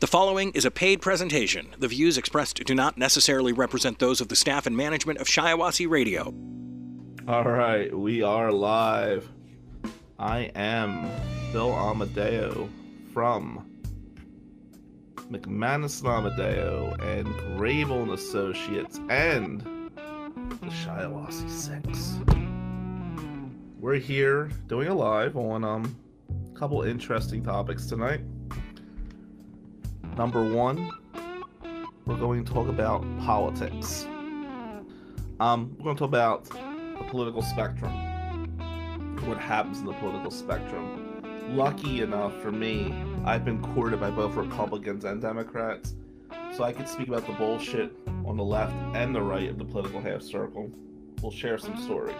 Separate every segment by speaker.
Speaker 1: The following is a paid presentation. The views expressed do not necessarily represent those of the staff and management of Shiawassee Radio.
Speaker 2: All right, we are live. I am Bill Amadeo from McManus Amadeo and Grable and Associates and the Shiawassee Six. We're here doing a live on um a couple interesting topics tonight. Number one, we're going to talk about politics. Um, we're going to talk about the political spectrum, what happens in the political spectrum. Lucky enough for me, I've been courted by both Republicans and Democrats, so I can speak about the bullshit on the left and the right of the political half circle. We'll share some stories.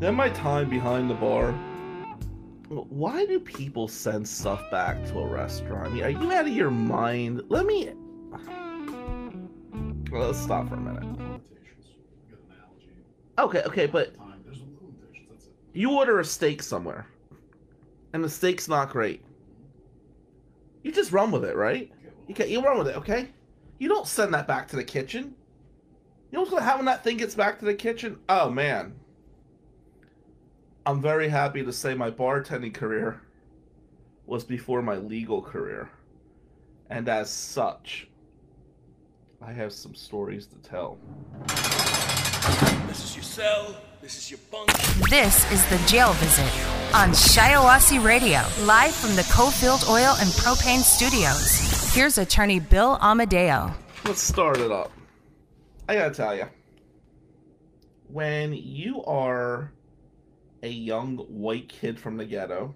Speaker 2: Then my time behind the bar why do people send stuff back to a restaurant? I mean, are you out of your mind? Let me. Well, let's stop for a minute. Okay, okay, but you order a steak somewhere, and the steak's not great. You just run with it, right? You can you run with it, okay? You don't send that back to the kitchen. You know what's gonna happen when that thing gets back to the kitchen? Oh man, I'm very happy to say my bartending career was before my legal career. And as such, I have some stories to tell.
Speaker 3: This is your cell. This is your bunk.
Speaker 4: This is the jail visit on Shiawassee Radio, live from the Cofield Oil and Propane Studios. Here's attorney Bill Amadeo.
Speaker 2: Let's start it up. I gotta tell you, when you are a young white kid from the ghetto,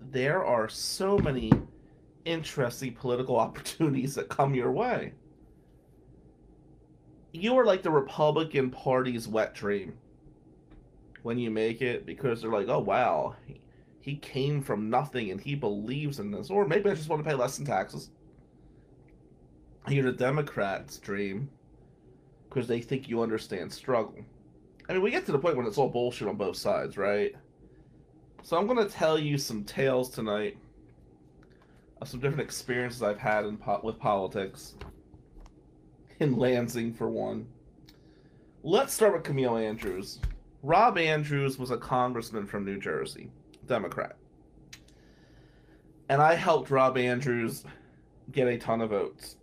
Speaker 2: there are so many interesting political opportunities that come your way. You are like the Republican Party's wet dream when you make it because they're like, oh wow, he, came from nothing and he believes in this. Or maybe I just want to pay less in taxes. You're the Democrats' dream because they think you understand struggle. I mean, we get to the point when it's all bullshit on both sides, right? So I'm going to tell you some tales tonight of some different experiences I've had in po- with politics. In Lansing, for one. Let's start with Camille Andrews. Rob Andrews was a congressman from New Jersey, Democrat. And I helped Rob Andrews get a ton of votes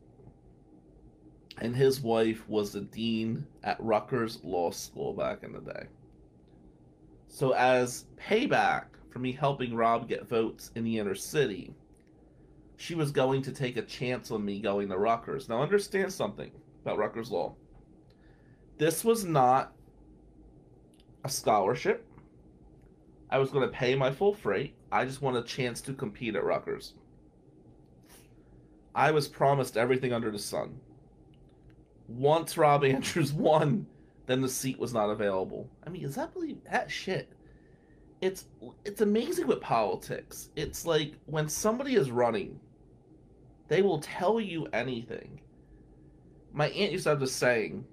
Speaker 2: and his wife was the dean at Rutgers Law School back in the day. So, as payback for me helping Rob get votes in the inner city, she was going to take a chance on me going to Rutgers. Now, understand something about Rutgers Law. This was not a scholarship. I was going to pay my full freight. I just wanted a chance to compete at Rutgers. I was promised everything under the sun once Rob Andrews won, then the seat was not available. I mean, is that really that shit? It's it's amazing with politics. It's like when somebody is running, they will tell you anything. My aunt used to have this saying,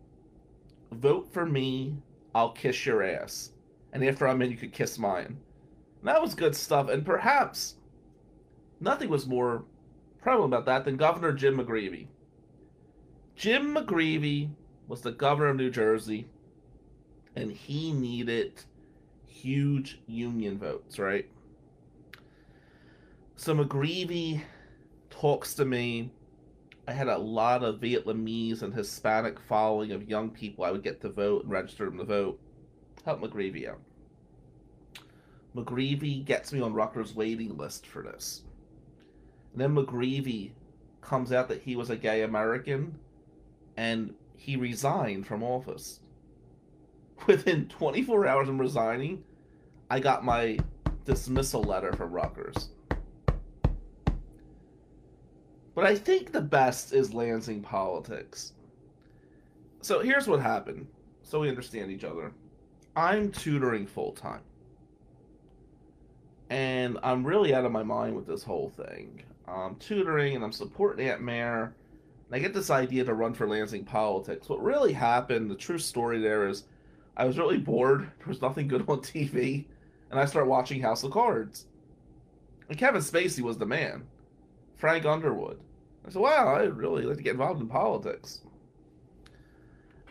Speaker 2: "Vote for me, I'll kiss your ass," and after I'm in, you could kiss mine. And that was good stuff, and perhaps nothing was more prevalent about that than Governor Jim McGreevey. Jim McGreevey was the governor of New Jersey, and he needed huge union votes, right? So McGreevey talks to me. I had a lot of Vietnamese and Hispanic following of young people I would get to vote and register them to vote. Help McGreevey out. McGreevey gets me on Rutgers waiting list for this. And then McGreevey comes out that he was a gay American and he resigned from office. Within 24 hours of resigning, I got my dismissal letter from Rutgers. But I think the best is Lansing politics. So here's what happened, so we understand each other. I'm tutoring full time. And I'm really out of my mind with this whole thing. I'm tutoring and I'm supporting Aunt Mare I get this idea to run for Lansing politics. What really happened, the true story there is I was really bored. There was nothing good on TV. And I started watching House of Cards. And Kevin Spacey was the man. Frank Underwood. I said, wow, I'd really like to get involved in politics.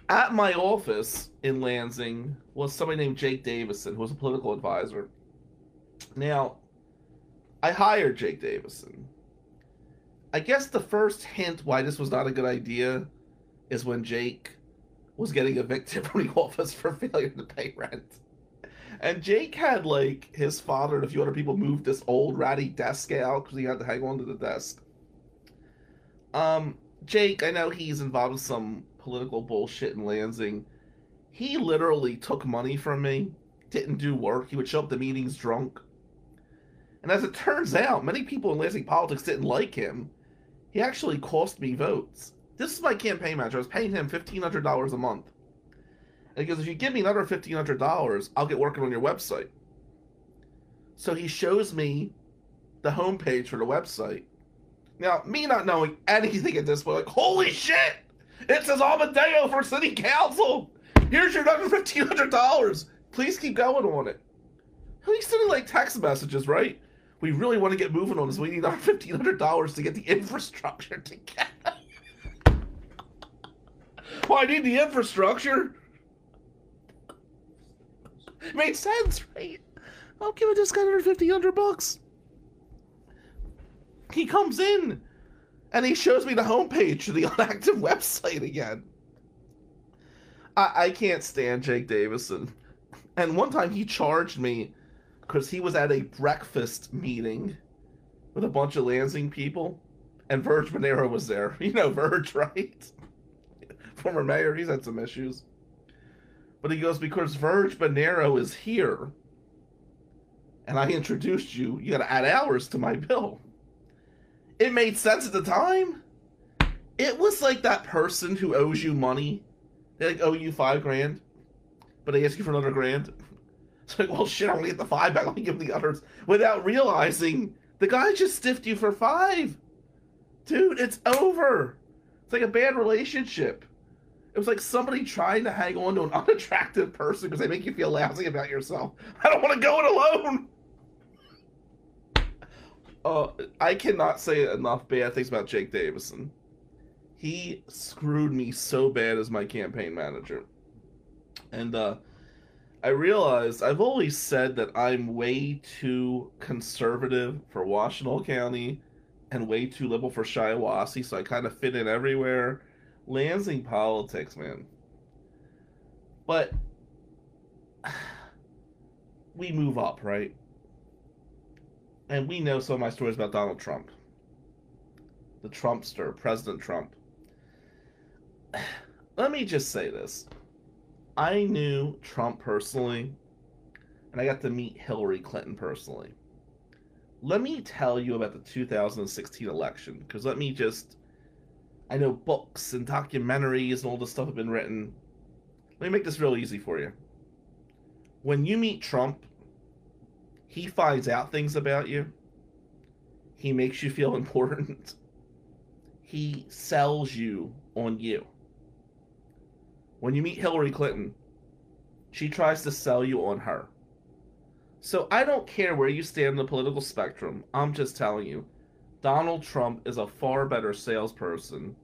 Speaker 2: At my office in Lansing was somebody named Jake Davison, who was a political advisor. Now, I hired Jake Davison. I guess the first hint why this was not a good idea is when Jake was getting evicted from the office for failure to pay rent. And Jake had like his father and a few other people move this old ratty desk out because he had to hang on to the desk. Um, Jake, I know he's involved in some political bullshit in Lansing. He literally took money from me, didn't do work. He would show up to meetings drunk. And as it turns out, many people in Lansing politics didn't like him. He actually cost me votes. This is my campaign manager. I was paying him $1,500 a month. And he goes, if you give me another $1,500, I'll get working on your website. So he shows me the homepage for the website. Now, me not knowing anything at this point, like, holy shit! It says Amadeo for city council! Here's your another $1,500! Please keep going on it. He's sending like text messages, right? We really want to get moving on this. We need our $1,500 to get the infrastructure together. well, I need the infrastructure. Made sense, right? I'm giving this guy another fifteen hundred bucks. He comes in and he shows me the homepage to the unactive website again. I, I can't stand Jake Davison. And one time he charged me because he was at a breakfast meeting with a bunch of Lansing people, and Virg Bernero was there. You know Virg, right? Former mayor, he's had some issues. But he goes, because Virg Bernero is here, and I introduced you, you got to add hours to my bill. It made sense at the time. It was like that person who owes you money. They like owe you five grand, but they ask you for another grand. It's like, well, shit, I'm gonna get the five back. Let me give the others without realizing the guy just stiffed you for five. Dude, it's over. It's like a bad relationship. It was like somebody trying to hang on to an unattractive person because they make you feel lousy about yourself. I don't want to go it alone. Uh, I cannot say enough bad things about Jake Davison. He screwed me so bad as my campaign manager. And uh, I realized I've always said that I'm way too conservative for Washtenaw County and way too liberal for Shiawassee, so I kind of fit in everywhere. Lansing politics, man. But we move up, right? And we know some of my stories about Donald Trump. The Trumpster, President Trump. Let me just say this. I knew Trump personally, and I got to meet Hillary Clinton personally. Let me tell you about the 2016 election, because let me just. I know books and documentaries and all this stuff have been written. Let me make this real easy for you. When you meet Trump, he finds out things about you. He makes you feel important. He sells you on you. When you meet Hillary Clinton, she tries to sell you on her. So I don't care where you stand in the political spectrum. I'm just telling you, Donald Trump is a far better salesperson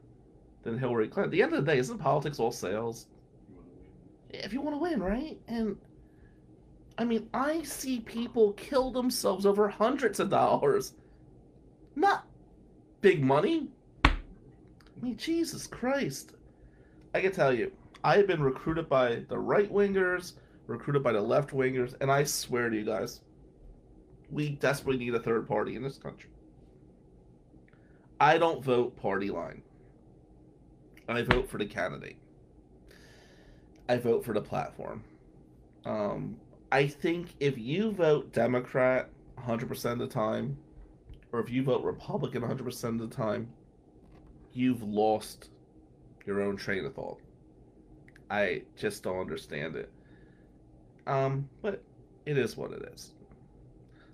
Speaker 2: than Hillary Clinton. At the end of the day, isn't politics all sales? If you want to win, right? And I mean, I see people kill themselves over hundreds of dollars. Not big money. I mean, Jesus Christ. I can tell you, I have been recruited by the right wingers, recruited by the left wingers, and I swear to you guys, we desperately need a third party in this country. I don't vote party line. I vote for the candidate. I vote for the platform. Um, I think if you vote Democrat 100% of the time, or if you vote Republican 100% of the time, you've lost your own train of thought. I just don't understand it. Um, but it is what it is.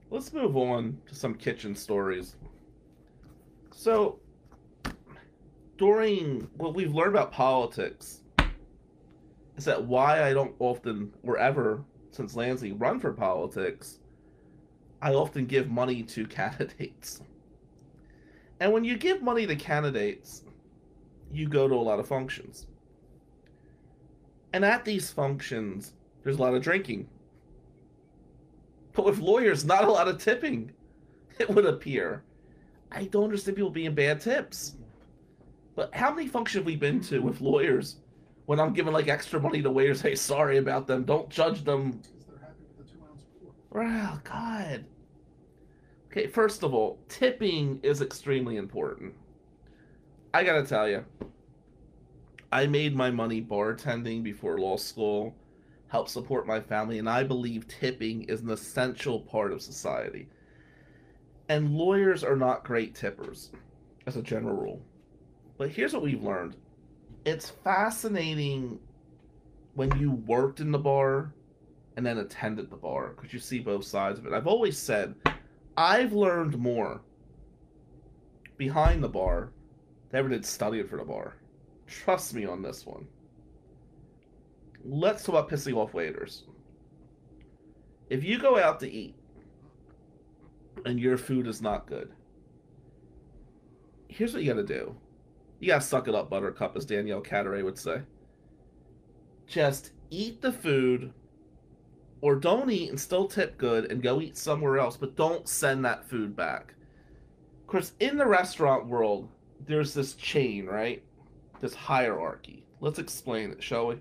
Speaker 2: Let's move on to some kitchen stories. So, during what we've learned about politics is that why I don't often or ever since Lansing run for politics I often give money to candidates. And when you give money to candidates, you go to a lot of functions. And at these functions, there's a lot of drinking. But with lawyers, not a lot of tipping, it would appear. I don't understand people being bad tips. But how many functions have we been to with lawyers when I'm giving like extra money to waiters? Hey, sorry about them. Don't judge them. Oh, God. Okay, first of all, tipping is extremely important. I gotta tell you, I made my money bartending before law school, helped support my family, and I believe tipping is an essential part of society. And lawyers are not great tippers, as a general rule. But here's what we've learned it's fascinating when you worked in the bar and then attended the bar because you see both sides of it. I've always said I've learned more behind the bar than ever did studying for the bar. Trust me on this one. Let's talk about pissing off waiters. If you go out to eat and your food is not good, here's what you gotta do. You gotta suck it up, Buttercup, as Danielle Cataray would say. Just eat the food, or don't eat and still tip good and go eat somewhere else, but don't send that food back. Of course, in the restaurant world, there's this chain, right? This hierarchy. Let's explain it, shall we?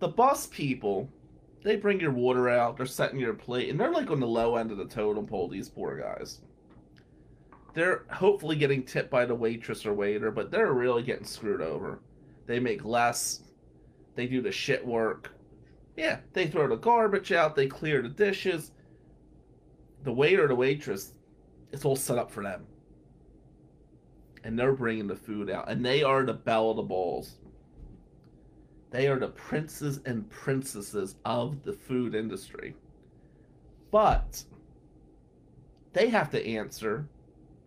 Speaker 2: The bus people, they bring your water out, they're setting your plate, and they're like on the low end of the totem pole, these poor guys. They're hopefully getting tipped by the waitress or waiter, but they're really getting screwed over. They make less, they do the shit work. Yeah, they throw the garbage out, they clear the dishes. The waiter the waitress, it's all set up for them. And they're bringing the food out, and they are the balls. They are the princes and princesses of the food industry. But they have to answer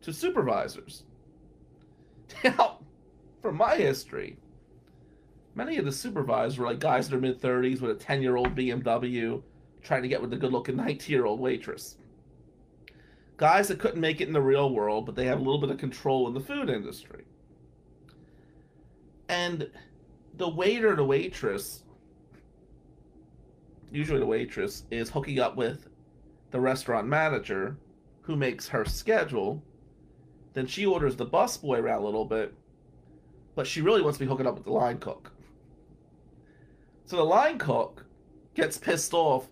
Speaker 2: to supervisors. Now, from my history, many of the supervisors were like guys in their mid 30s with a 10 year old BMW trying to get with a good looking 19 year old waitress. Guys that couldn't make it in the real world, but they have a little bit of control in the food industry. And the waiter, the waitress, usually the waitress, is hooking up with the restaurant manager who makes her schedule. Then she orders the busboy around a little bit, but she really wants to be hooking up with the line cook. So the line cook gets pissed off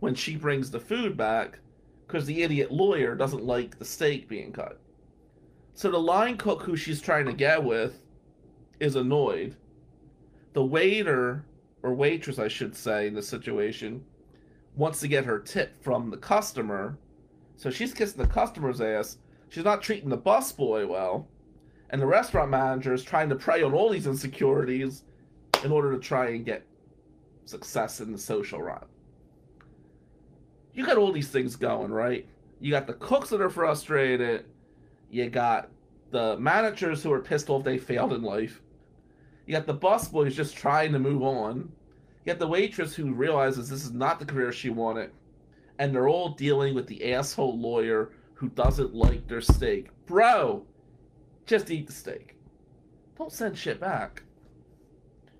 Speaker 2: when she brings the food back because the idiot lawyer doesn't like the steak being cut. So the line cook who she's trying to get with is annoyed. The waiter, or waitress, I should say, in this situation, wants to get her tip from the customer. So she's kissing the customer's ass. She's not treating the busboy well. And the restaurant manager is trying to prey on all these insecurities in order to try and get success in the social run. You got all these things going, right? You got the cooks that are frustrated. You got the managers who are pissed off they failed in life. You got the busboy who's just trying to move on. You got the waitress who realizes this is not the career she wanted. And they're all dealing with the asshole lawyer who doesn't like their steak. Bro, just eat the steak. Don't send shit back.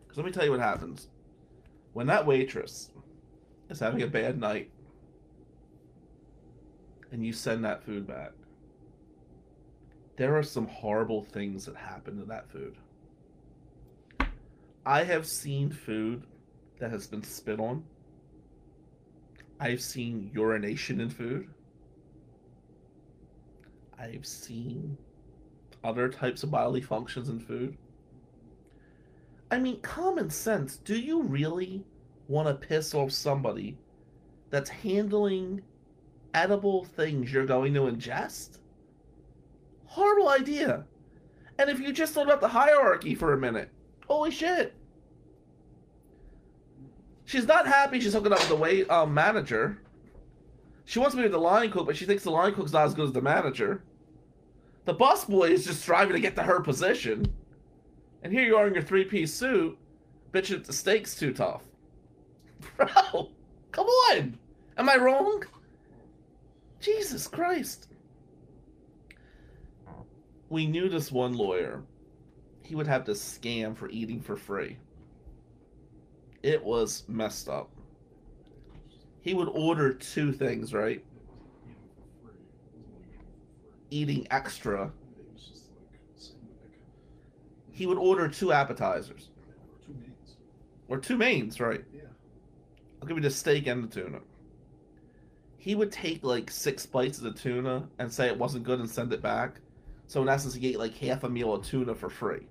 Speaker 2: Because let me tell you what happens. When that waitress is having a bad night and you send that food back, there are some horrible things that happen to that food. I have seen food that has been spit on. I've seen urination in food. I've seen other types of bodily functions in food. I mean, common sense. Do you really want to piss off somebody that's handling edible things you're going to ingest? Horrible idea. And if you just thought about the hierarchy for a minute, holy shit. She's not happy she's hooking up with the wait um, manager. She wants to be with the line cook, but she thinks the line cook's not as good as the manager. The busboy is just striving to get to her position. And here you are in your three piece suit, bitching that the steak's too tough. Bro, come on. Am I wrong? Jesus Christ. We knew this one lawyer. He would have to scam for eating for free. It was messed up. He would order two things, right? Eating extra. He would order two appetizers. Or two mains, right? I'll give you the steak and the tuna. He would take like six bites of the tuna and say it wasn't good and send it back. So in essence, he ate like half a meal of tuna for free.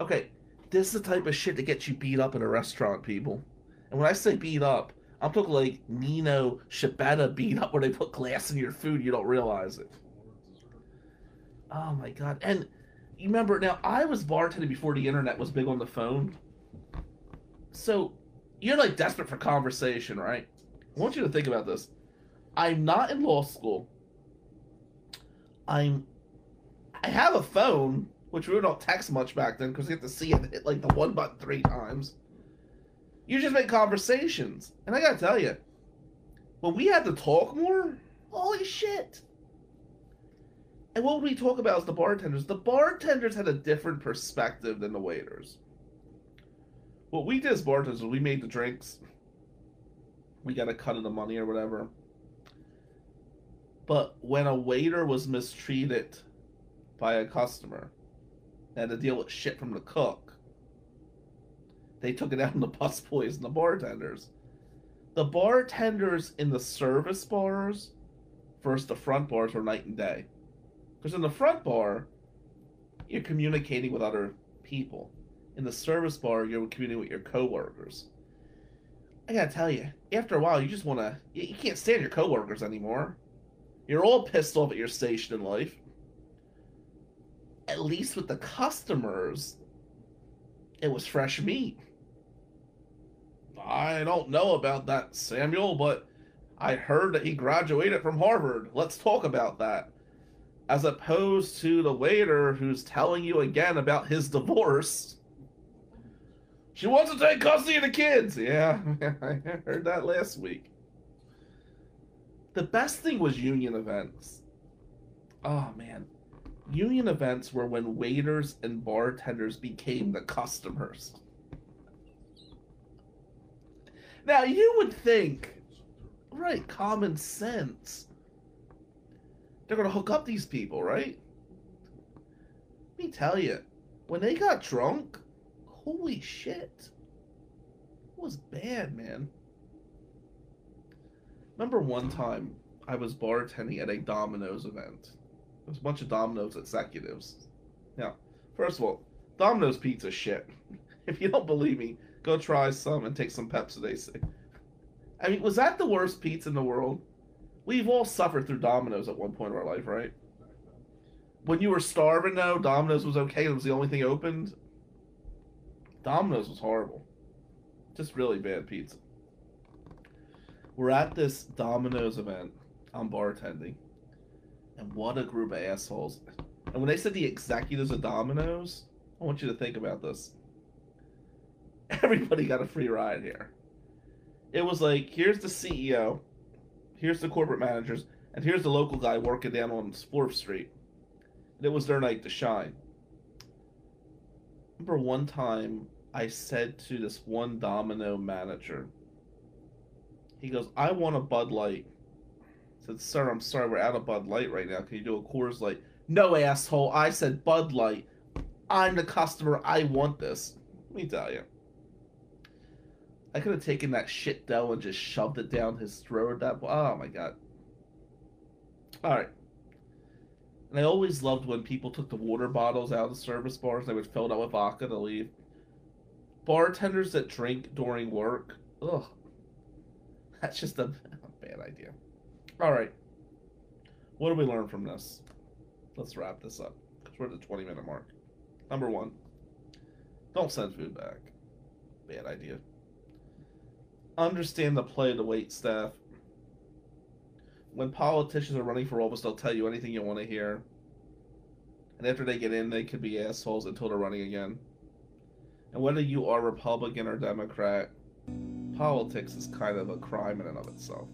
Speaker 2: Okay, this is the type of shit that gets you beat up in a restaurant, people. And when I say beat up, I'm talking like Nino Shibata beat up, where they put glass in your food, you don't realize it. Oh my god! And you remember now, I was bartending before the internet was big on the phone. So you're like desperate for conversation, right? I want you to think about this. I'm not in law school. I'm I have a phone, which we don't text much back then because you have to see it hit like the one button three times. You just make conversations. And I gotta tell you, when we had to talk more, holy shit. And what we talk about is the bartenders? The bartenders had a different perspective than the waiters. What we did as bartenders we made the drinks. We got a cut of the money or whatever. But when a waiter was mistreated by a customer and to deal with shit from the cook, they took it out on the busboys and the bartenders. The bartenders in the service bars versus the front bars were night and day. Because in the front bar, you're communicating with other people. In the service bar, you're communicating with your coworkers. I gotta tell you, after a while, you just wanna. You, you can't stand your coworkers anymore. You're all pissed off at your station in life. At least with the customers, it was fresh meat. I don't know about that, Samuel, but I heard that he graduated from Harvard. Let's talk about that. As opposed to the waiter who's telling you again about his divorce. She wants to take custody of the kids. Yeah, I heard that last week. The best thing was union events. Oh man. Union events were when waiters and bartenders became the customers. Now you would think, right, common sense. They're gonna hook up these people, right? Let me tell you, when they got drunk, holy shit. It was bad, man. Remember one time I was bartending at a Domino's event. There was a bunch of Domino's executives. Now, first of all, Domino's pizza shit. If you don't believe me, go try some and take some Pepsi. They say. I mean, was that the worst pizza in the world? We've all suffered through Domino's at one point of our life, right? When you were starving, though, Domino's was okay. It was the only thing opened. Domino's was horrible. Just really bad pizza. We're at this Domino's event. I'm bartending. And what a group of assholes. And when they said the executives of Domino's, I want you to think about this. Everybody got a free ride here. It was like, here's the CEO, here's the corporate managers, and here's the local guy working down on 4th Street. And it was their night to shine. Remember one time I said to this one Domino manager, he goes, I want a Bud Light. I said, Sir, I'm sorry, we're out of Bud Light right now. Can you do a Coors Light? No, asshole. I said Bud Light. I'm the customer. I want this. Let me tell you. I could have taken that shit dough and just shoved it down his throat. That oh my god. All right. And I always loved when people took the water bottles out of the service bars. They would fill it up with vodka to leave. Bartenders that drink during work. Ugh. That's just a, bad idea. All right. What do we learn from this? Let's wrap this up because we're at the 20 minute mark. Number one, don't send food back. Bad idea. Understand the play of the wait staff. When politicians are running for office, they'll tell you anything you want to hear. And after they get in, they could be assholes until they're running again. And whether you are Republican or Democrat, politics is kind of a crime in and of itself.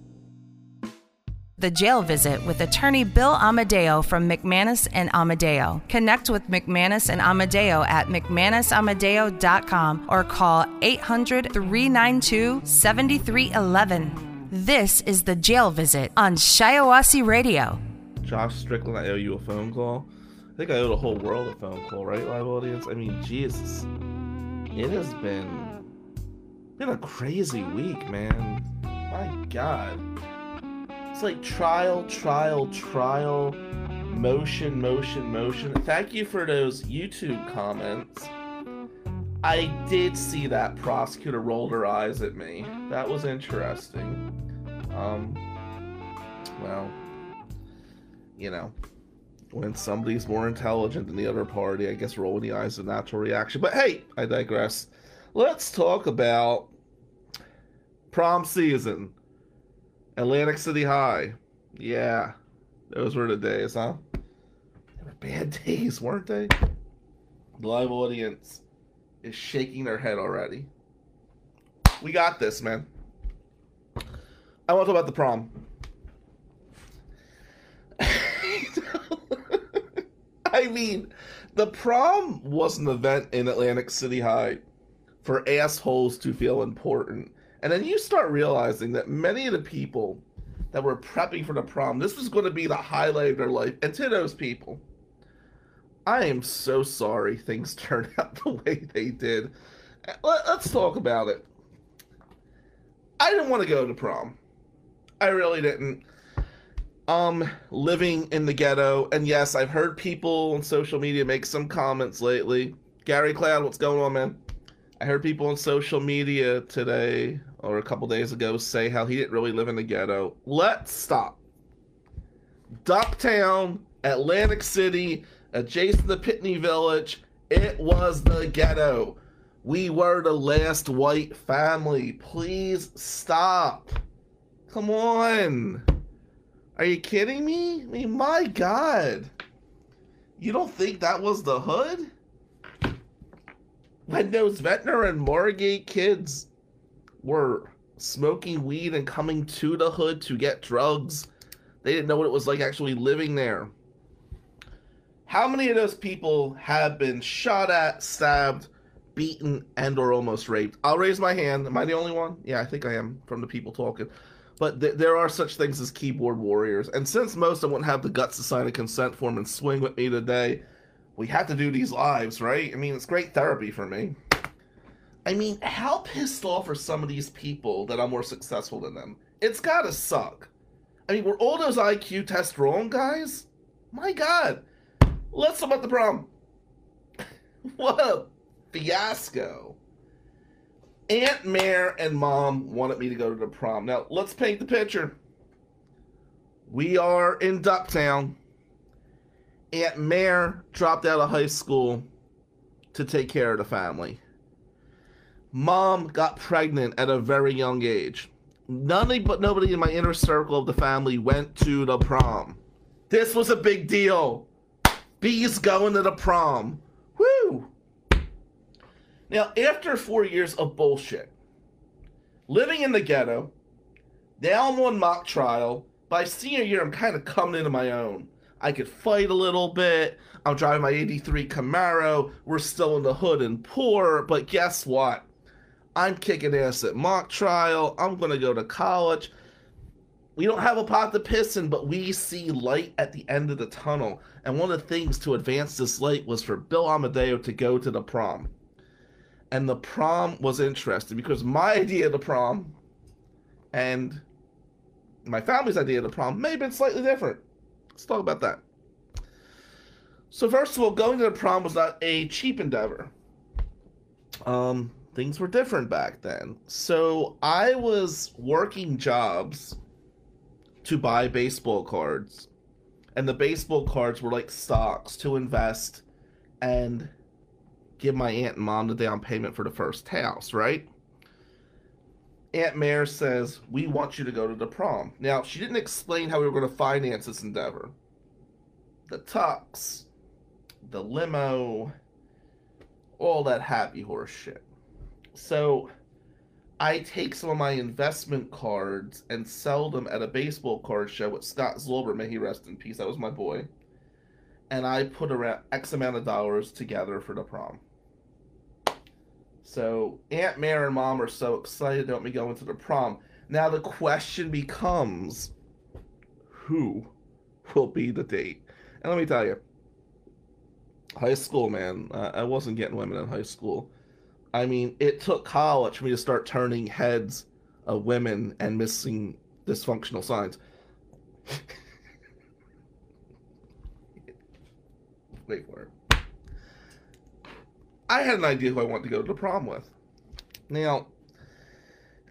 Speaker 4: The Jail Visit with attorney Bill Amadeo from McManus and Amadeo. Connect with McManus and Amadeo at McManusAmadeo.com or call 800 392 7311. This is The Jail Visit on Shiawassee Radio.
Speaker 2: Josh Strickland, I owe you a phone call. I think I owe the whole world a phone call, right, live audience? I mean, Jesus. It has been been a crazy week, man. My God. It's like trial, trial, trial, motion, motion, motion. Thank you for those YouTube comments. I did see that prosecutor rolled her eyes at me. That was interesting. Um, well, you know, when somebody's more intelligent than the other party, I guess rolling the eyes is a natural reaction. But hey, I digress. Let's talk about prom season. Atlantic City High. Yeah, those were the days, huh? They were bad days, weren't they? The live audience is shaking their head already. We got this, man. I want to talk about the prom. I mean, the prom was an event in Atlantic City High for assholes to feel important. And then you start realizing that many of the people that were prepping for the prom, this was going to be the highlight of their life. And to those people, I am so sorry things turned out the way they did. Let's talk about it. I didn't want to go to prom. I really didn't. Um, living in the ghetto, and yes, I've heard people on social media make some comments lately. Gary Cloud, what's going on, man? I heard people on social media today or a couple days ago say how he didn't really live in the ghetto. Let's stop. Ducktown, Atlantic City, adjacent to Pitney Village, it was the ghetto. We were the last white family. Please stop. Come on. Are you kidding me? I mean, my God. You don't think that was the hood? when those Ventnor and Margate kids were smoking weed and coming to the hood to get drugs, they didn't know what it was like actually living there. How many of those people have been shot at, stabbed, beaten, and or almost raped? I'll raise my hand. Am I the only one? Yeah, I think I am from the people talking. But th- there are such things as keyboard warriors. And since most of them wouldn't have the guts to sign a consent form and swing with me today, we have to do these lives, right? I mean, it's great therapy for me. I mean, how pissed off are some of these people that I'm more successful than them? It's gotta suck. I mean, were all those IQ tests wrong, guys? My god. Let's talk about the prom. what a fiasco. Aunt Mare and Mom wanted me to go to the prom. Now, let's paint the picture. We are in Ducktown. Aunt Mare dropped out of high school to take care of the family. Mom got pregnant at a very young age. None but nobody in my inner circle of the family went to the prom. This was a big deal. Bees going to the prom. Now, after four years of bullshit, living in the ghetto, now I'm on mock trial. By senior year, I'm kind of coming into my own. I could fight a little bit. I'm driving my 83 Camaro. We're still in the hood and poor, but guess what? I'm kicking ass at mock trial. I'm going to go to college. We don't have a pot to piss in, but we see light at the end of the tunnel. And one of the things to advance this light was for Bill Amadeo to go to the prom. And the prom was interesting because my idea of the prom and my family's idea of the prom may have been slightly different. Let's talk about that. So first of all, going to the prom was not a cheap endeavor. Um, things were different back then. So I was working jobs to buy baseball cards, and the baseball cards were like stocks to invest and give my aunt and mom the down payment for the first house, right? Aunt Mare says, We want you to go to the prom. Now, she didn't explain how we were going to finance this endeavor. The tux, the limo, all that happy horse shit. So, I take some of my investment cards and sell them at a baseball card show with Scott Zolber, may he rest in peace. That was my boy. And I put around X amount of dollars together for the prom. So Aunt Mary and Mom are so excited about me going to the prom. Now the question becomes, who will be the date? And let me tell you, high school, man, I wasn't getting women in high school. I mean, it took college for me to start turning heads of women and missing dysfunctional signs. Wait for it. I had an idea who I wanted to go to the prom with. Now,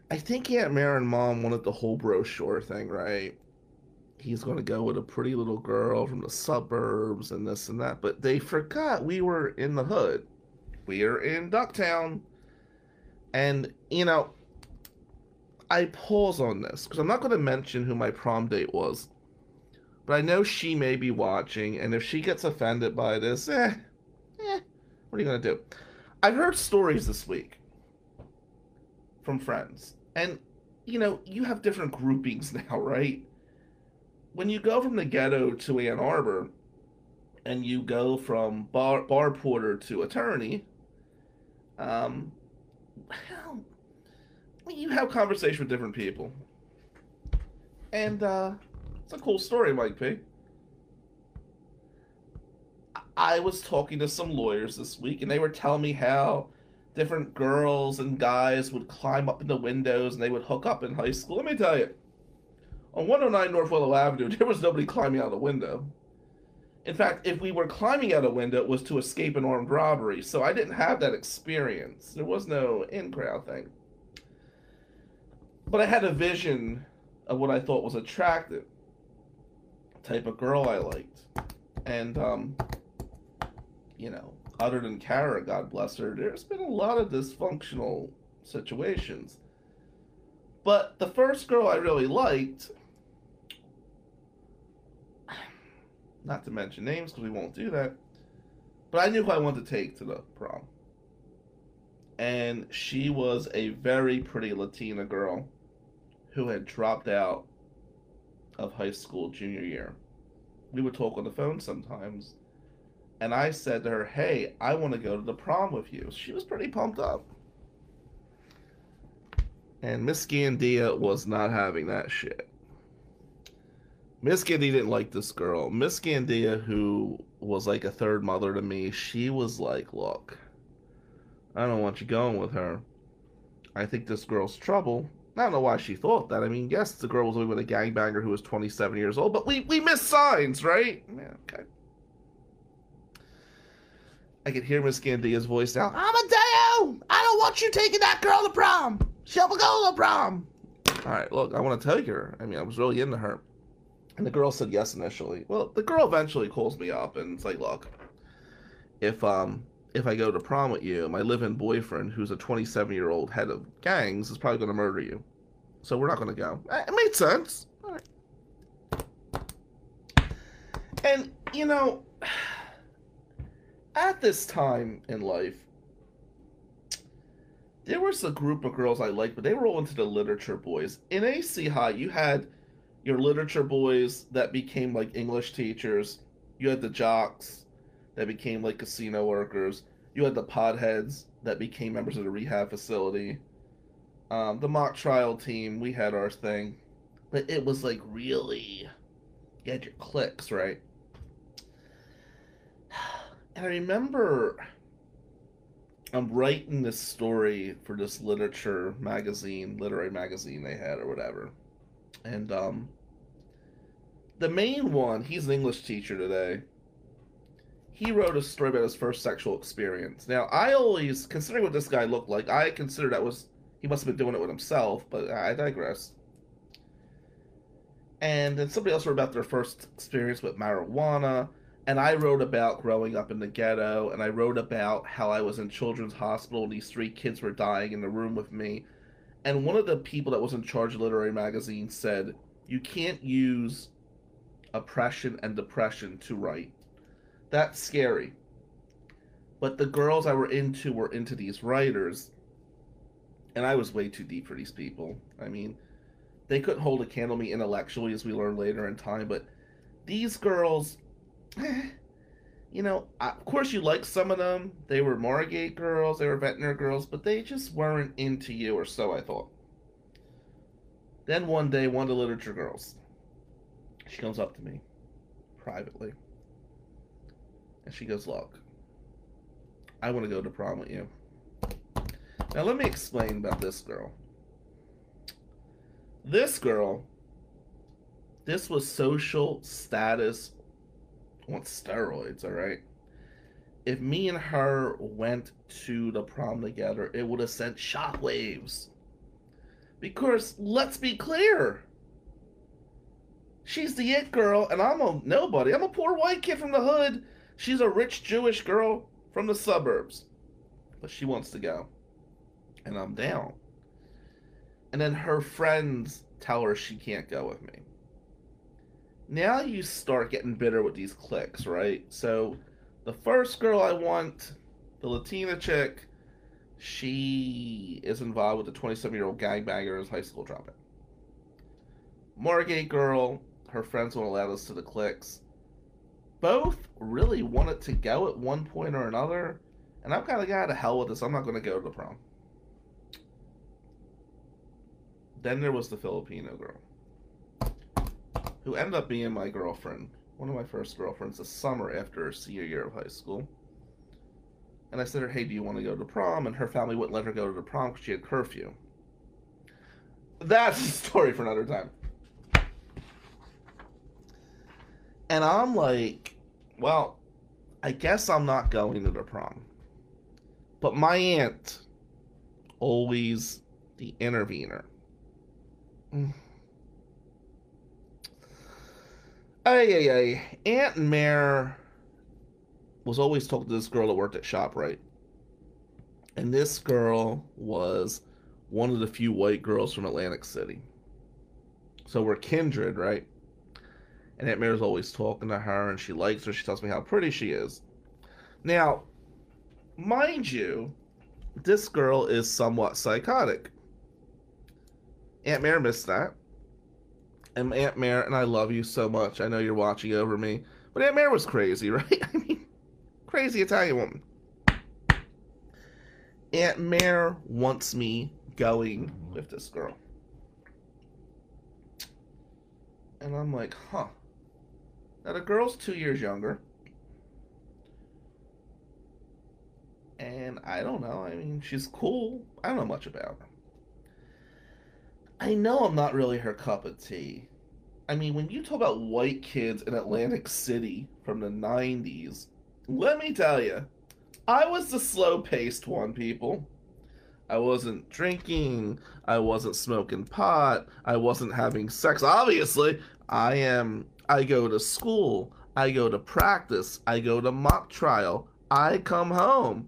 Speaker 2: I think Aunt Mary and Mom wanted the whole brochure thing, right? He's going to go with a pretty little girl from the suburbs and this and that, but they forgot we were in the hood. We are in Ducktown. And, you know, I pause on this because I'm not going to mention who my prom date was. But I know she may be watching, and if she gets offended by this, eh, eh, what are you going to do? I've heard stories this week from friends. And, you know, you have different groupings now, right? When you go from the ghetto to Ann Arbor, and you go from bar, bar porter to attorney, um, well, you have conversation with different people. And, uh, it's a cool story, Mike P. I was talking to some lawyers this week, and they were telling me how different girls and guys would climb up in the windows and they would hook up in high school. Let me tell you, on 109 North Willow Avenue, there was nobody climbing out a window. In fact, if we were climbing out a window, it was to escape an armed robbery. So I didn't have that experience. There was no in crowd thing. But I had a vision of what I thought was attractive type of girl I liked. And, um, you know, other than Kara, God bless her, there's been a lot of dysfunctional situations. But the first girl I really liked, not to mention names because we won't do that, but I knew who I wanted to take to the prom. And she was a very pretty Latina girl who had dropped out of high school junior year. We would talk on the phone sometimes. And I said to her, Hey, I want to go to the prom with you. She was pretty pumped up. And Miss Gandia was not having that shit. Miss Gandia didn't like this girl. Miss Gandia, who was like a third mother to me, she was like, Look, I don't want you going with her. I think this girl's trouble. I don't know why she thought that. I mean, yes, the girl was with a gangbanger who was 27 years old, but we, we missed signs, right? Yeah, okay. I could hear Miss Gandia's voice now. Amadeo! I don't want you taking that girl to prom! She'll go to prom! Alright, look, I want to tell you, I mean, I was really into her. And the girl said yes initially. Well, the girl eventually calls me up and it's like, look, if um if I go to prom with you, my live-in boyfriend, who's a 27-year-old head of gangs, is probably going to murder you. So we're not going to go. Eh, it made sense. And you know, at this time in life, there was a group of girls I liked, but they were all into the literature boys. In AC High, you had your literature boys that became like English teachers. You had the jocks that became like casino workers. You had the podheads that became members of the rehab facility. Um, the mock trial team, we had our thing. But it was like really, you had your clicks, right? I remember I'm writing this story for this literature magazine, literary magazine they had or whatever. And um the main one, he's an English teacher today. He wrote a story about his first sexual experience. Now, I always, considering what this guy looked like, I consider that was he must have been doing it with himself, but I digress. And then somebody else wrote about their first experience with marijuana and I wrote about growing up in the ghetto, and I wrote about how I was in children's hospital, and these three kids were dying in the room with me. And one of the people that was in charge of Literary Magazine said, You can't use oppression and depression to write. That's scary. But the girls I were into were into these writers. And I was way too deep for these people. I mean, they couldn't hold a candle to me intellectually, as we learned later in time, but these girls, eh, you know, of course you like some of them. They were Margate girls, they were Ventnor girls, but they just weren't into you, or so I thought. Then one day, one of the literature girls, she comes up to me privately. And she goes, Look, I want to go to prom with you. Now, let me explain about this girl. This girl, this was social status on steroids, all right? If me and her went to the prom together, it would have sent shockwaves. Because, let's be clear, she's the it girl, and I'm a nobody. I'm a poor white kid from the hood. She's a rich Jewish girl from the suburbs. But she wants to go. And I'm down. And then her friends tell her she can't go with me. Now you start getting bitter with these cliques, right? So the first girl I want, the Latina chick, she is involved with the 27 year old gangbangers high school dropout. Margate girl, her friends won't allow us to the cliques. Both really wanted to go at one point or another, and I'm kind of guy to hell with this. I'm not going to go to the prom. Then there was the Filipino girl, who ended up being my girlfriend, one of my first girlfriends, the summer after her senior year of high school. And I said to her, hey, do you want to go to prom? And her family wouldn't let her go to the prom because she had curfew. That's a story for another time. And I'm like, well, I guess I'm not going to the prom. But my aunt, always the intervener. Mm. Ay, ay, ay. Aunt Mare was always talking to this girl that worked at ShopRite. And this girl was one of the few white girls from Atlantic City. So we're kindred, right? And Aunt Mary's always talking to her and she likes her. She tells me how pretty she is. Now, mind you, this girl is somewhat psychotic. Aunt Mare missed that. And Aunt Mare, and I love you so much. I know you're watching over me. But Aunt Mare was crazy, right? I mean, crazy Italian woman. Aunt Mare wants me going with this girl. And I'm like, huh. Now the girl's two years younger. And I don't know. I mean, she's cool. I don't know much about her. I know I'm not really her cup of tea. I mean, when you talk about white kids in Atlantic City from the 90s, let me tell you, I was the slow paced one, people. I wasn't drinking. I wasn't smoking pot. I wasn't having sex. Obviously, I am. I go to school. I go to practice. I go to mock trial. I come home.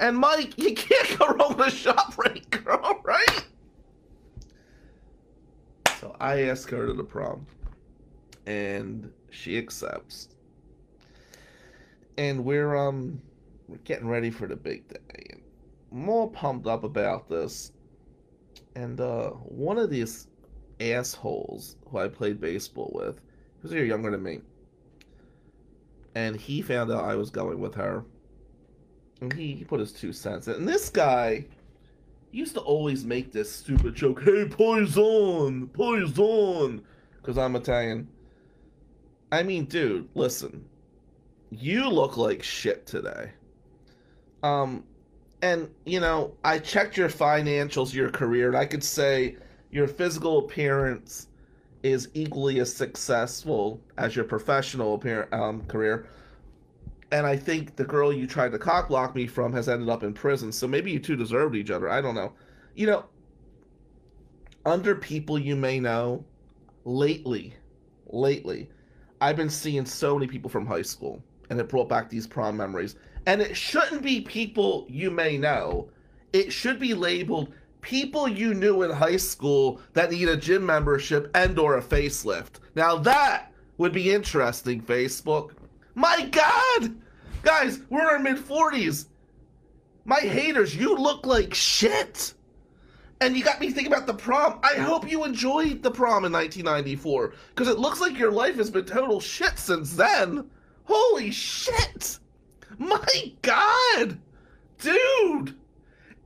Speaker 2: And Mike, you can't go wrong with a shop right, girl, right? So I ask her to the prom. And she accepts. And we're um we're getting ready for the big day. And I'm pumped up about this. And uh one of these assholes who I played baseball with, was a year younger than me. And he found out I was going with her. And he, he put his two cents in. And this guy used to always make this stupid joke, hey, poison, poison, because I'm Italian. I mean, dude, listen. You look like shit today. Um, and, you know, I checked your financials, your career, and I could say your physical appearance is equally as successful as your professional appear- um, career. And I think the girl you tried to cockblock me from has ended up in prison. So maybe you two deserved each other. I don't know. You know, under people you may know, lately, lately, I've been seeing so many people from high school, and it brought back these prom memories. And it shouldn't be people you may know. It should be labeled people you knew in high school that need a gym membership and or a facelift. Now that would be interesting, Facebook. My God! Guys, we're in our mid 40s. My haters, you look like shit. And you got me thinking about the prom. I hope you enjoyed the prom in 1994 because it looks like your life has been total shit since then. Holy shit! My god! Dude!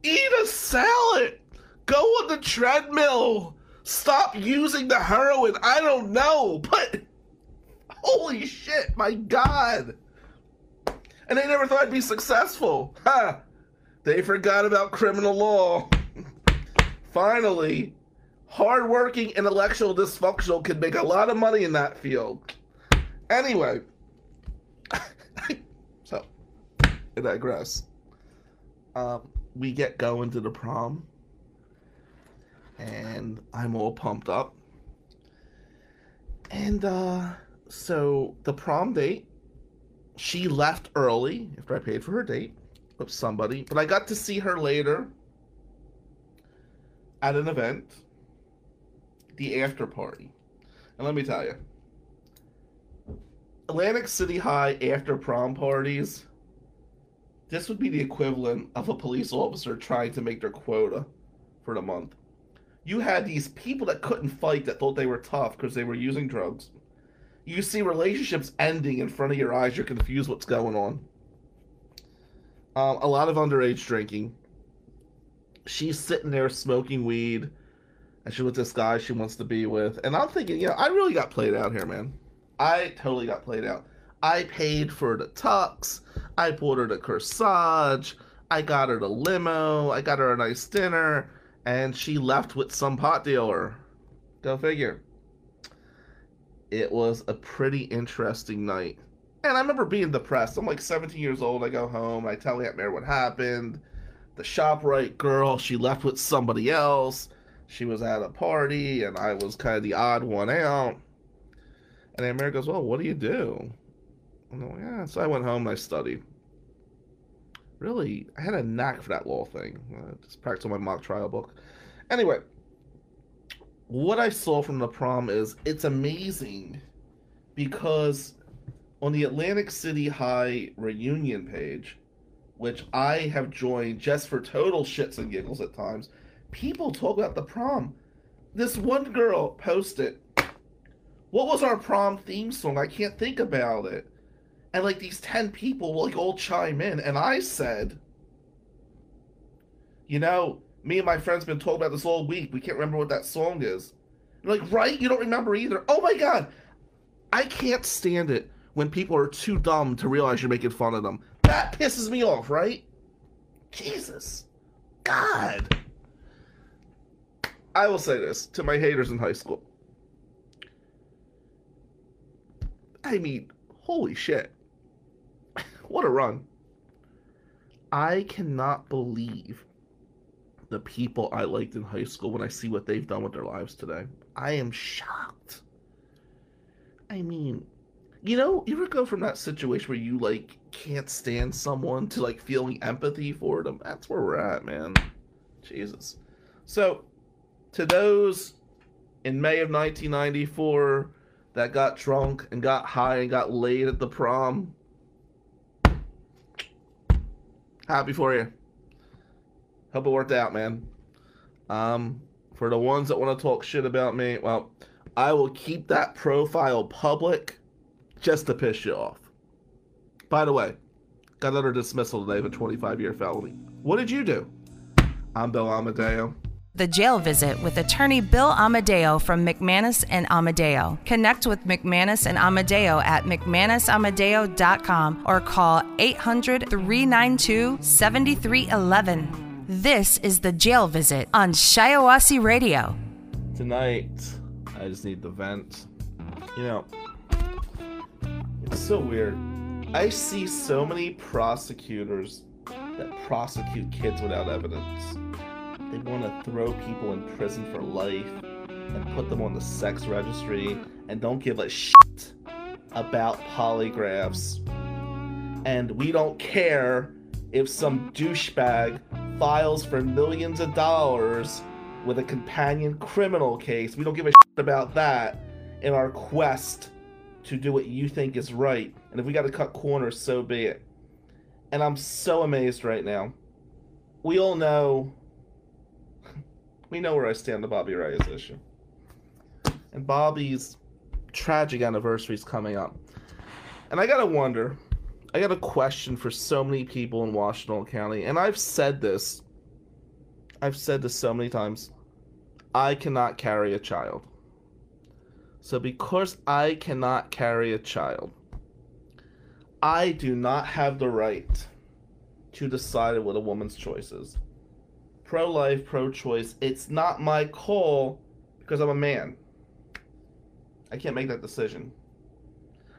Speaker 2: Eat a salad! Go on the treadmill! Stop using the heroin! I don't know, but. Holy shit, my god! And they never thought I'd be successful! Ha! They forgot about criminal law. Finally, hardworking, intellectual, dysfunctional can make a lot of money in that field. Anyway, so I digress. Um, we get going to the prom, and I'm all pumped up. And uh, so the prom date, she left early after I paid for her date with somebody, but I got to see her later at an event, the after party. And let me tell you, Atlantic City High after prom parties, this would be the equivalent of a police officer trying to make their quota for the month. You had these people that couldn't fight that thought they were tough because they were using drugs. You see relationships ending in front of your eyes, you're confused what's going on. Um, a lot of underage drinking. She's sitting there smoking weed, and she with this guy she wants to be with. And I'm thinking, you know, I really got played out here, man. I totally got played out. I paid for the tux. I bought her the corsage. I got her the limo. I got her a nice dinner, and she left with some pot dealer. Go figure. It was a pretty interesting night. And I remember being depressed. I'm like 17 years old. I go home. I tell Aunt Mary what happened. The ShopRite girl, she left with somebody else. She was at a party, and I was kind of the odd one out. And Aunt Mary goes, Well, what do you do? I'm like, Yeah. So I went home and I studied. Really, I had a knack for that law thing. Uh, just practiced on my mock trial book. Anyway, what I saw from the prom is it's amazing because on the Atlantic City High reunion page, which I have joined just for total shits and giggles at times, people talk about the prom. This one girl posted, What was our prom theme song? I can't think about it. And like these 10 people like all chime in, and I said, You know, me and my friends been told about this all week. We can't remember what that song is. You're like, right? You don't remember either. Oh my god. I can't stand it when people are too dumb to realize you're making fun of them. That pisses me off, right? Jesus. God. I will say this to my haters in high school. I mean, holy shit. What a run. I cannot believe the people I liked in high school when I see what they've done with their lives today. I am shocked. I mean, you know, you ever go from that situation where you like can't stand someone to like feeling empathy for them? That's where we're at, man. Jesus. So, to those in May of 1994 that got drunk and got high and got laid at the prom, happy for you. Hope it worked out, man. Um, for the ones that want to talk shit about me, well, I will keep that profile public just to piss you off. By the way, got under dismissal today of a 25 year felony. What did you do? I'm Bill Amadeo.
Speaker 4: The Jail Visit with attorney Bill Amadeo from McManus and Amadeo. Connect with McManus and Amadeo at McManusAmadeo.com or call 800 392 7311. This is The Jail Visit on Shiawassee Radio.
Speaker 2: Tonight, I just need the vent. You know, it's so weird. I see so many prosecutors that prosecute kids without evidence. They want to throw people in prison for life and put them on the sex registry and don't give a shit about polygraphs. And we don't care if some douchebag files for millions of dollars with a companion criminal case. We don't give a shit about that in our quest to do what you think is right. And if we got to cut corners, so be it. And I'm so amazed right now. We all know we know where I stand on the Bobby Reyes issue. And Bobby's tragic anniversary is coming up. And I gotta wonder, I got a question for so many people in Washtenaw County, and I've said this. I've said this so many times. I cannot carry a child. So because I cannot carry a child, I do not have the right to decide what a woman's choice is. Pro life, pro choice, it's not my call because I'm a man. I can't make that decision.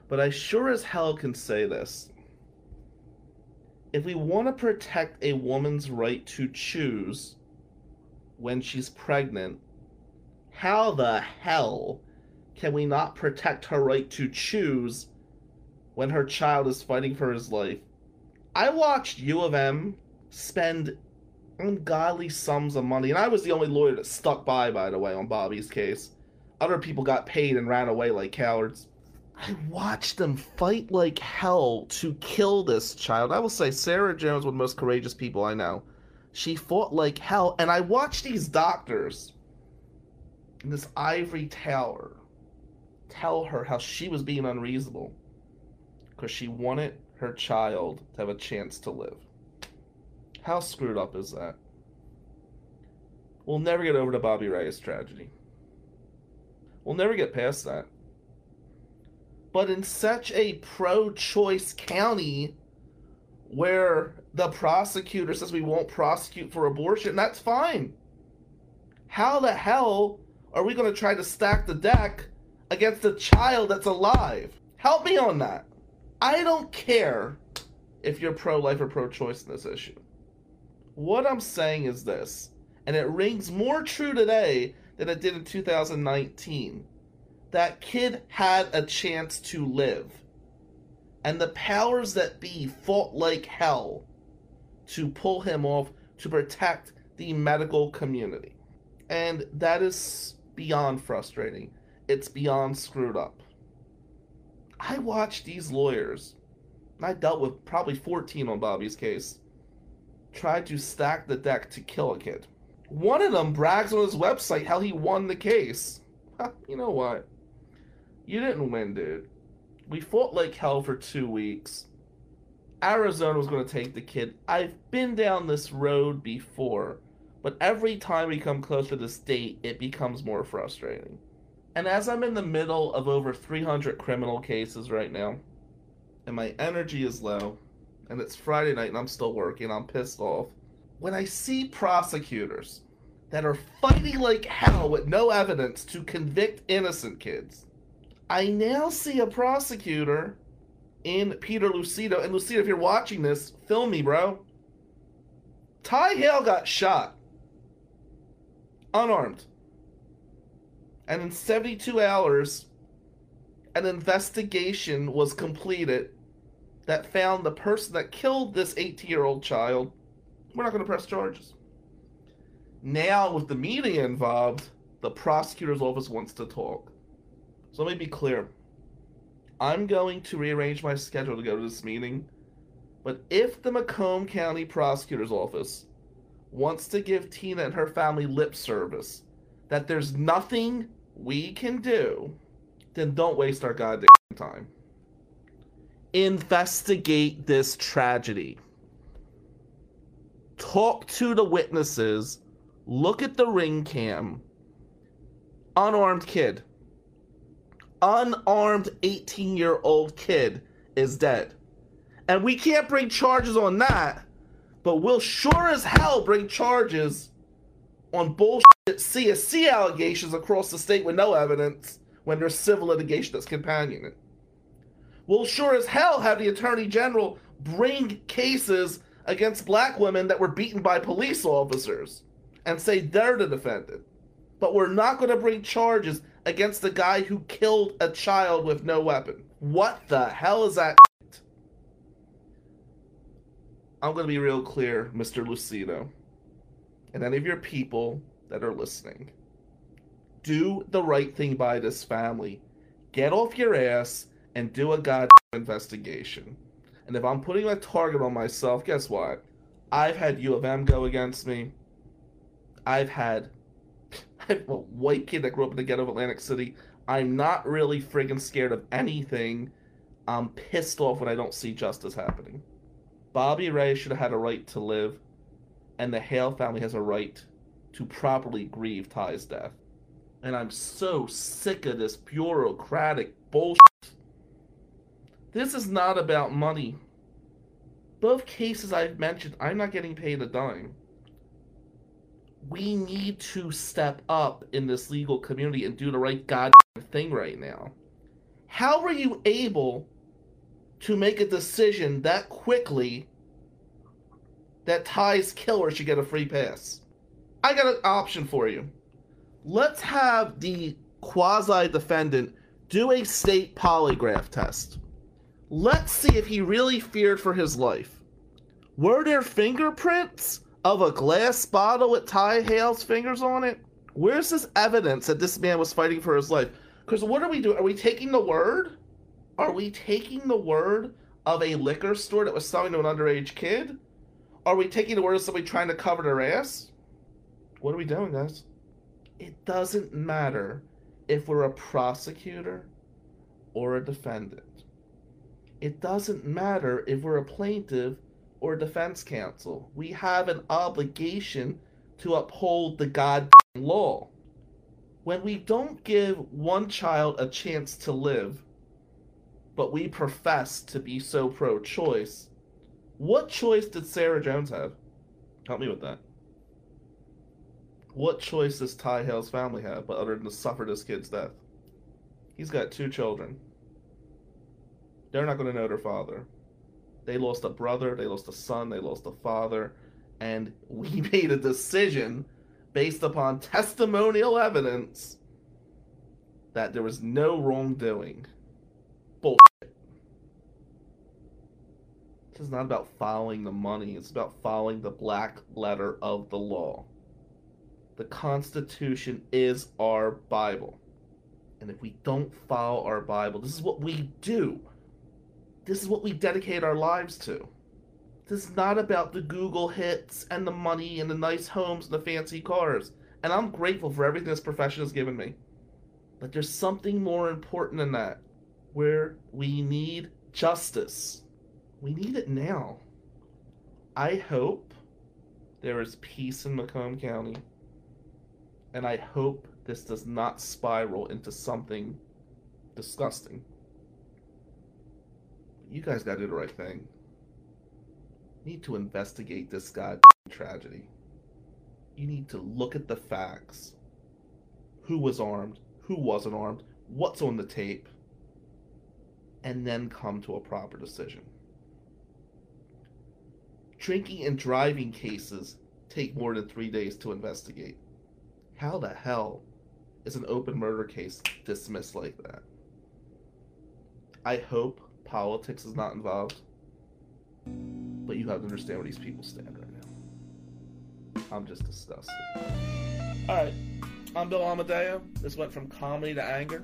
Speaker 2: But I sure as hell can say this. If we want to protect a woman's right to choose when she's pregnant, how the hell can we not protect her right to choose when her child is fighting for his life? I watched U of M spend ungodly sums of money, and I was the only lawyer that stuck by, by the way, on Bobby's case. Other people got paid and ran away like cowards. I watched them fight like hell to kill this child. I will say Sarah Jones, one of the most courageous people I know. She fought like hell, and I watched these doctors in this ivory tower tell her how she was being unreasonable because she wanted her child to have a chance to live. How screwed up is that? We'll never get over the Bobby Reyes tragedy. We'll never get past that. But in such a pro choice county where the prosecutor says we won't prosecute for abortion, that's fine. How the hell are we going to try to stack the deck against a child that's alive? Help me on that. I don't care if you're pro life or pro choice in this issue. What I'm saying is this, and it rings more true today than it did in 2019. That kid had a chance to live. And the powers that be fought like hell to pull him off to protect the medical community. And that is beyond frustrating. It's beyond screwed up. I watched these lawyers, and I dealt with probably 14 on Bobby's case, try to stack the deck to kill a kid. One of them brags on his website how he won the case. you know what? You didn't win, dude. We fought like hell for two weeks. Arizona was going to take the kid. I've been down this road before, but every time we come closer to the state, it becomes more frustrating. And as I'm in the middle of over 300 criminal cases right now, and my energy is low, and it's Friday night and I'm still working, I'm pissed off. When I see prosecutors that are fighting like hell with no evidence to convict innocent kids, I now see a prosecutor in Peter Lucido. And Lucido, if you're watching this, film me, bro. Ty Hale got shot. Unarmed. And in 72 hours, an investigation was completed that found the person that killed this 18 year old child. We're not going to press charges. Now, with the media involved, the prosecutor's office wants to talk. So let me be clear. I'm going to rearrange my schedule to go to this meeting. But if the Macomb County Prosecutor's Office wants to give Tina and her family lip service that there's nothing we can do, then don't waste our goddamn time. Investigate this tragedy. Talk to the witnesses. Look at the ring cam. Unarmed kid. Unarmed 18 year old kid is dead. And we can't bring charges on that, but we'll sure as hell bring charges on bullshit CSC allegations across the state with no evidence when there's civil litigation that's companioning it. We'll sure as hell have the Attorney General bring cases against black women that were beaten by police officers and say they're the defendant. But we're not going to bring charges against the guy who killed a child with no weapon. What the hell is that? I'm going to be real clear, Mr. Lucido, and any of your people that are listening. Do the right thing by this family. Get off your ass and do a god investigation. And if I'm putting a target on myself, guess what? I've had U of M go against me. I've had White kid that grew up in the ghetto of Atlantic City. I'm not really friggin' scared of anything. I'm pissed off when I don't see justice happening. Bobby Ray should have had a right to live, and the Hale family has a right to properly grieve Ty's death. And I'm so sick of this bureaucratic bullshit. This is not about money. Both cases I've mentioned, I'm not getting paid a dime. We need to step up in this legal community and do the right goddamn thing right now. How were you able to make a decision that quickly that Ty's killer should get a free pass? I got an option for you. Let's have the quasi defendant do a state polygraph test. Let's see if he really feared for his life. Were there fingerprints of a glass bottle with Ty Hale's fingers on it? Where's this evidence that this man was fighting for his life? Because what are we doing? Are we taking the word? Are we taking the word of a liquor store that was selling to an underage kid? Are we taking the word of somebody trying to cover their ass? What are we doing, guys? It doesn't matter if we're a prosecutor or a defendant. It doesn't matter if we're a plaintiff or defense counsel. We have an obligation to uphold the God law. When we don't give one child a chance to live, but we profess to be so pro choice, what choice did Sarah Jones have? Help me with that. What choice does Ty Hale's family have but other than to suffer this kid's death? He's got two children. They're not going to know their father. They lost a brother, they lost a son, they lost a father, and we made a decision based upon testimonial evidence that there was no wrongdoing. Bullshit. This is not about following the money, it's about following the black letter of the law. The Constitution is our Bible. And if we don't follow our Bible, this is what we do. This is what we dedicate our lives to. This is not about the Google hits and the money and the nice homes and the fancy cars. And I'm grateful for everything this profession has given me. But there's something more important than that, where we need justice. We need it now. I hope there is peace in Macomb County. And I hope this does not spiral into something disgusting. You guys gotta do the right thing. Need to investigate this god tragedy. You need to look at the facts. Who was armed? Who wasn't armed? What's on the tape? And then come to a proper decision. Drinking and driving cases take more than three days to investigate. How the hell is an open murder case dismissed like that? I hope politics is not involved, but you have to understand where these people stand right now. I'm just disgusted. Alright, I'm Bill Amadeo. This went from comedy to anger.